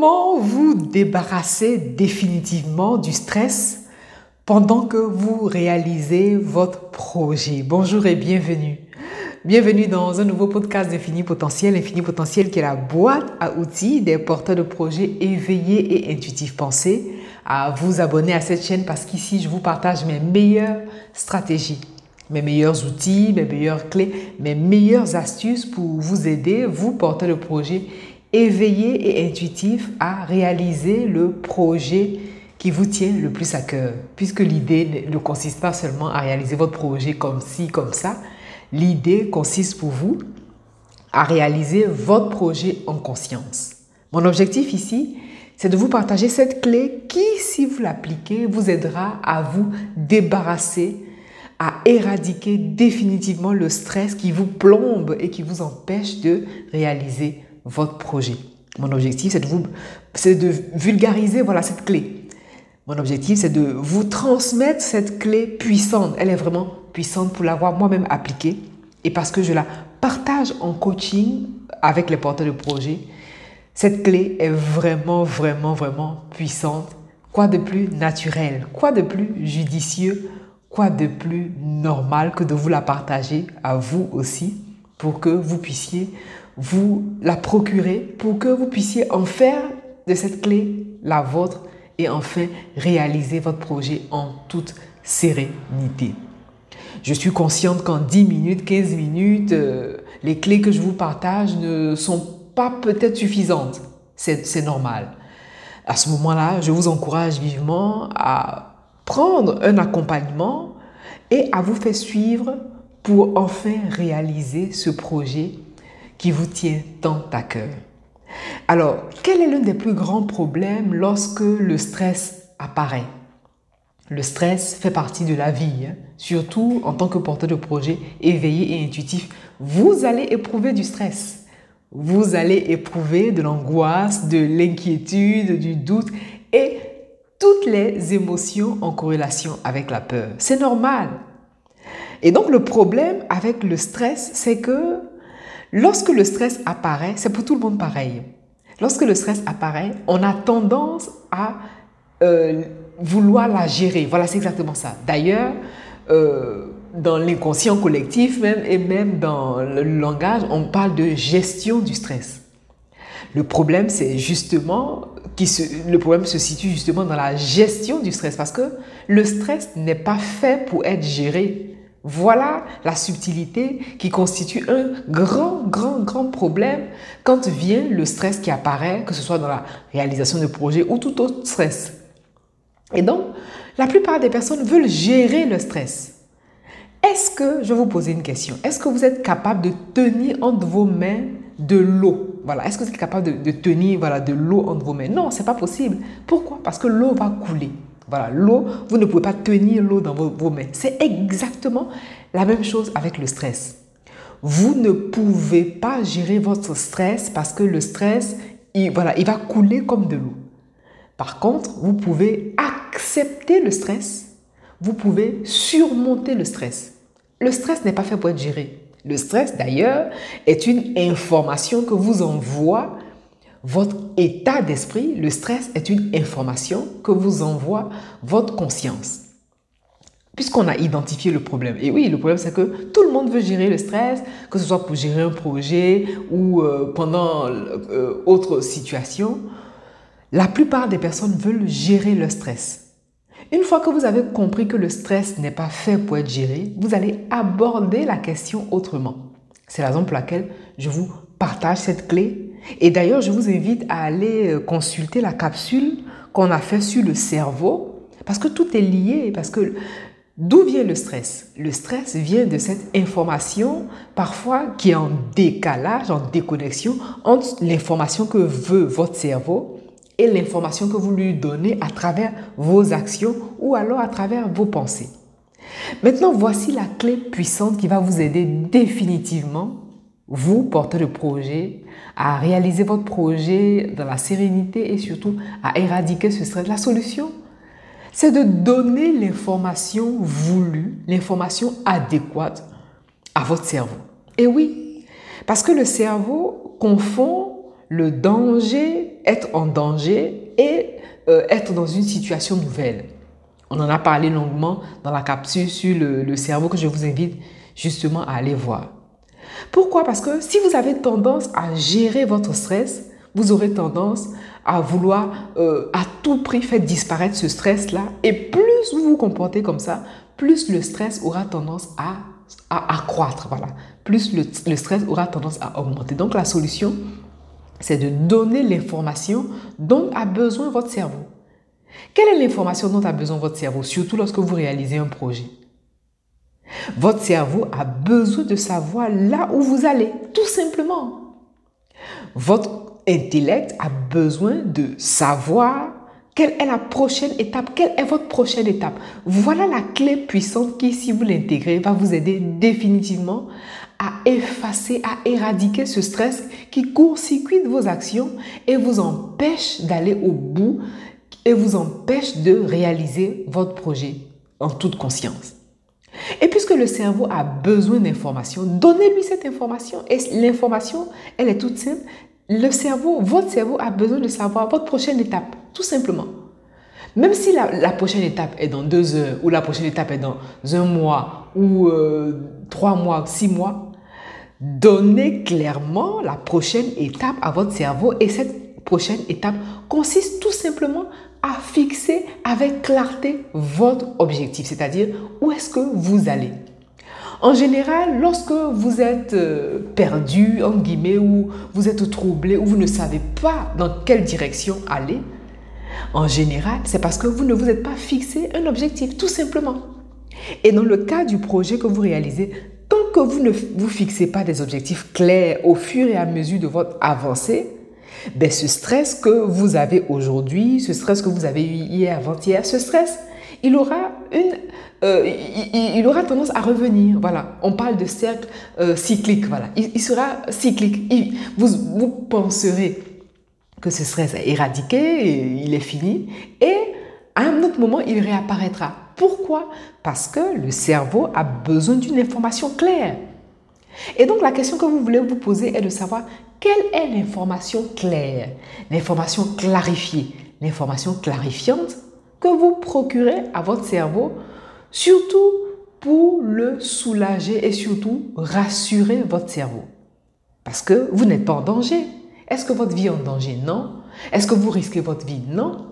Comment vous débarrasser définitivement du stress pendant que vous réalisez votre projet? Bonjour et bienvenue. Bienvenue dans un nouveau podcast d'Infini Potentiel. Infini Potentiel qui est la boîte à outils des porteurs de projets éveillés et intuitifs. Pensez à vous abonner à cette chaîne parce qu'ici, je vous partage mes meilleures stratégies, mes meilleurs outils, mes meilleures clés, mes meilleures astuces pour vous aider, vous porteurs de projets éveillé et intuitif à réaliser le projet qui vous tient le plus à cœur. Puisque l'idée ne consiste pas seulement à réaliser votre projet comme ci, comme ça. L'idée consiste pour vous à réaliser votre projet en conscience. Mon objectif ici, c'est de vous partager cette clé qui, si vous l'appliquez, vous aidera à vous débarrasser, à éradiquer définitivement le stress qui vous plombe et qui vous empêche de réaliser votre projet. Mon objectif, c'est de, vous, c'est de vulgariser voilà, cette clé. Mon objectif, c'est de vous transmettre cette clé puissante. Elle est vraiment puissante pour l'avoir moi-même appliquée et parce que je la partage en coaching avec les porteurs de projet. Cette clé est vraiment, vraiment, vraiment puissante. Quoi de plus naturel, quoi de plus judicieux, quoi de plus normal que de vous la partager à vous aussi pour que vous puissiez vous la procurer pour que vous puissiez en faire de cette clé la vôtre et enfin réaliser votre projet en toute sérénité. Je suis consciente qu'en 10 minutes, 15 minutes, euh, les clés que je vous partage ne sont pas peut-être suffisantes. C'est normal. À ce moment-là, je vous encourage vivement à prendre un accompagnement et à vous faire suivre pour enfin réaliser ce projet qui vous tient tant à cœur. Alors, quel est l'un des plus grands problèmes lorsque le stress apparaît? Le stress fait partie de la vie, hein. surtout en tant que porteur de projet éveillé et intuitif. Vous allez éprouver du stress. Vous allez éprouver de l'angoisse, de l'inquiétude, du doute et toutes les émotions en corrélation avec la peur. C'est normal. Et donc le problème avec le stress, c'est que Lorsque le stress apparaît, c'est pour tout le monde pareil. Lorsque le stress apparaît, on a tendance à euh, vouloir la gérer. Voilà, c'est exactement ça. D'ailleurs, euh, dans l'inconscient collectif même et même dans le langage, on parle de gestion du stress. Le problème, c'est justement qui le problème se situe justement dans la gestion du stress parce que le stress n'est pas fait pour être géré. Voilà la subtilité qui constitue un grand, grand, grand problème quand vient le stress qui apparaît, que ce soit dans la réalisation de projets ou tout autre stress. Et donc, la plupart des personnes veulent gérer le stress. Est-ce que, je vais vous poser une question, est-ce que vous êtes capable de tenir entre vos mains de l'eau? Voilà, est-ce que vous êtes capable de, tenir voilà, de l'eau entre vos mains? Non, c'est pas possible. Pourquoi? Parce que l'eau va couler. Voilà, l'eau, vous ne pouvez pas tenir l'eau dans vos, mains. C'est exactement la même chose avec le stress. Vous ne pouvez pas gérer votre stress parce que le stress, il, voilà, il va couler comme de l'eau. Par contre, vous pouvez accepter le stress. Vous pouvez surmonter le stress. Le stress n'est pas fait pour être géré. Le stress, d'ailleurs, est une information que vous envoie votre état d'esprit, le stress est une information que vous envoie votre conscience. Puisqu'on a identifié le problème. Et oui, le problème, c'est que tout le monde veut gérer le stress, que ce soit pour gérer un projet ou euh, pendant euh, autre situation. La plupart des personnes veulent gérer le stress. Une fois que vous avez compris que le stress n'est pas fait pour être géré, vous allez aborder la question autrement. C'est la raison pour laquelle je vous partage cette clé et d'ailleurs, je vous invite à aller euh, consulter la capsule qu'on a fait sur le cerveau, parce que tout est lié, parce que d'où vient le stress? Le stress vient de cette information, parfois qui est en décalage, en déconnexion entre l'information que veut votre cerveau et l'information que vous lui donnez à travers vos actions ou alors à travers vos pensées. Maintenant, voici la clé puissante qui va vous aider définitivement vous, portez le projet, à réaliser votre projet dans la sérénité et surtout à éradiquer ce stress. La solution, c'est de donner l'information voulue, l'information adéquate à votre cerveau. Et oui, parce que le cerveau confond le danger être en danger et euh, être dans une situation nouvelle. On en a parlé longuement dans la capsule sur le, cerveau que je vous invite justement à aller voir. Pourquoi? Parce que si vous avez tendance à gérer votre stress, vous aurez tendance à vouloir euh, à tout prix faire disparaître ce stress-là. Et plus vous vous comportez comme ça, plus le stress aura tendance à, accroître. Voilà. Plus le stress aura tendance à augmenter. Donc la solution, c'est de donner l'information dont a besoin votre cerveau. Quelle est l'information dont a besoin votre cerveau, surtout lorsque vous réalisez un projet? Votre cerveau a besoin de savoir là où vous allez, tout simplement. Votre intellect a besoin de savoir quelle est la prochaine étape, quelle est votre prochaine étape. Voilà la clé puissante qui, si vous l'intégrez, va vous aider définitivement à effacer, à éradiquer ce stress qui court-circuite vos actions et vous empêche d'aller au bout et vous empêche de réaliser votre projet en toute conscience. Et puisque le cerveau a besoin d'informations, donnez-lui cette information. Et l'information, elle est toute simple. Le cerveau, votre cerveau a besoin de savoir votre prochaine étape, tout simplement. Même si la, prochaine étape est dans deux heures, ou la prochaine étape est dans un mois, ou euh, trois mois, six mois, donnez clairement la prochaine étape à votre cerveau et cette prochaine étape consiste tout simplement à fixer avec clarté votre objectif, c'est-à-dire où est-ce que vous allez. En général, lorsque vous êtes euh, perdu, en guillemets, ou vous êtes troublé, ou vous ne savez pas dans quelle direction aller, en général, c'est parce que vous ne vous êtes pas fixé un objectif, tout simplement. Et dans le cas du projet que vous réalisez, tant que vous ne vous fixez pas des objectifs clairs au fur et à mesure de votre avancée, ben, ce stress que vous avez aujourd'hui, ce stress que vous avez eu hier, avant-hier, ce stress, il aura une, euh, il, aura tendance à revenir. Voilà, on parle de cercle euh, cyclique. Voilà, il, sera cyclique. vous, vous penserez que ce stress est éradiqué, il est fini, et à un autre moment, il réapparaîtra. Pourquoi? Parce que le cerveau a besoin d'une information claire. Et donc la question que vous voulez vous poser est de savoir quelle est l'information claire, l'information clarifiée, l'information clarifiante que vous procurez à votre cerveau, surtout pour le soulager et surtout rassurer votre cerveau. Parce que vous n'êtes pas en danger. Est-ce que votre vie est en danger? Non. Est-ce que vous risquez votre vie? Non.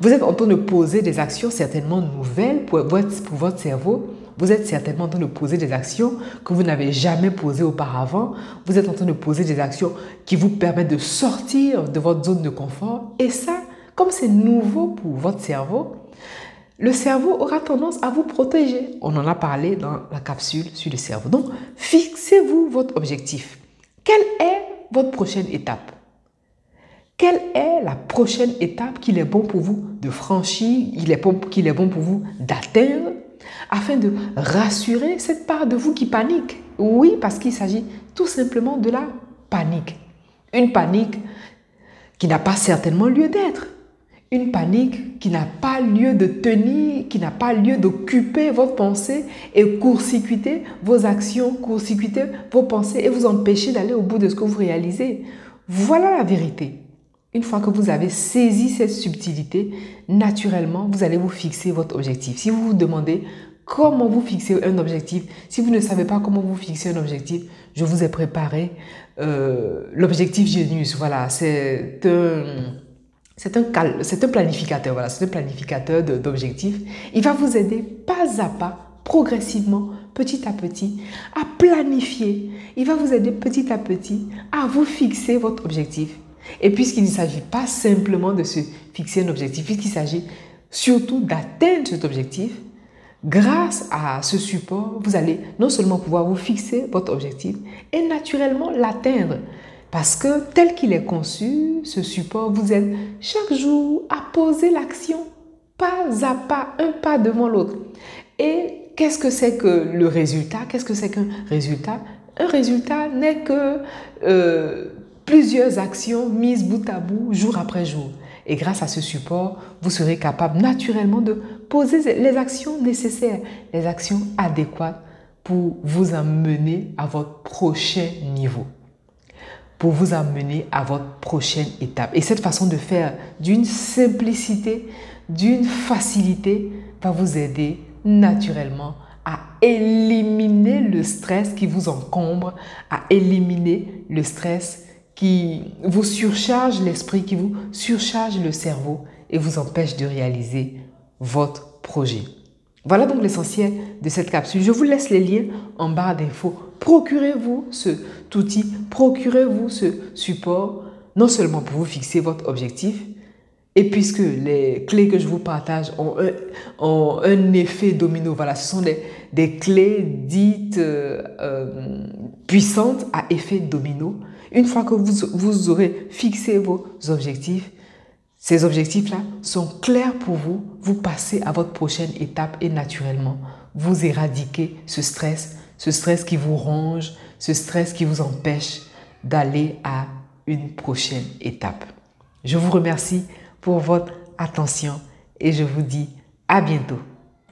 Vous êtes en train de poser des actions certainement nouvelles pour votre, cerveau vous êtes certainement en train de poser des actions que vous n'avez jamais posées auparavant. Vous êtes en train de poser des actions qui vous permettent de sortir de votre zone de confort. Et ça, comme c'est nouveau pour votre cerveau, le cerveau aura tendance à vous protéger. On en a parlé dans la capsule sur le cerveau. Donc, fixez-vous votre objectif. Quelle est votre prochaine étape? Quelle est la prochaine étape qu'il est bon pour vous de franchir, qu'il est, bon pour vous d'atteindre? Afin de rassurer cette part de vous qui panique. Oui, parce qu'il s'agit tout simplement de la panique. Une panique qui n'a pas certainement lieu d'être. Une panique qui n'a pas lieu de tenir, qui n'a pas lieu d'occuper votre pensée et court-circuiter vos actions, court-circuiter vos pensées et vous empêcher d'aller au bout de ce que vous réalisez. Voilà la vérité. Une fois que vous avez saisi cette subtilité, naturellement, vous allez vous fixer votre objectif. Si vous vous demandez comment vous fixer un objectif? Si vous ne savez pas comment vous fixer un objectif, je vous ai préparé euh, l'objectif Genius. Voilà, c'est un, c'est un, un planificateur. Voilà, c'est un planificateur d'objectifs. Il va vous aider pas à pas, progressivement, petit à petit, à planifier. Il va vous aider petit à petit à vous fixer votre objectif. Et puisqu'il ne s'agit pas simplement de se fixer un objectif, puisqu'il s'agit surtout d'atteindre cet objectif, Grâce à ce support, vous allez non seulement pouvoir vous fixer votre objectif et naturellement l'atteindre. Parce que tel qu'il est conçu, ce support vous aide chaque jour à poser l'action pas à pas, un pas devant l'autre. Et qu'est-ce que c'est que le résultat? Qu'est-ce que c'est qu'un résultat? Un résultat n'est que euh, plusieurs actions mises bout à bout, jour après jour. Et grâce à ce support, vous serez capable naturellement de poser les actions nécessaires, les actions adéquates pour vous amener à votre prochain niveau. pour vous amener à votre prochaine étape. Et cette façon de faire d'une simplicité, d'une facilité, va vous aider naturellement à éliminer le stress qui vous encombre, à éliminer le stress qui vous surcharge l'esprit, qui vous surcharge le cerveau et vous empêche de réaliser votre projet. Voilà donc l'essentiel de cette capsule. Je vous laisse les liens en barre d'infos. Procurez-vous cet outil, procurez-vous ce support, non seulement pour vous fixer votre objectif, et puisque les clés que je vous partage ont un, effet domino, voilà, ce sont des, clés dites euh, euh, puissantes à effet domino. Une fois que vous, aurez fixé vos objectifs, ces objectifs-là sont clairs pour vous, vous passez à votre prochaine étape et naturellement, vous éradiquez ce stress, ce stress qui vous ronge, ce stress qui vous empêche d'aller à une prochaine étape. Je vous remercie pour votre attention et je vous dis à bientôt.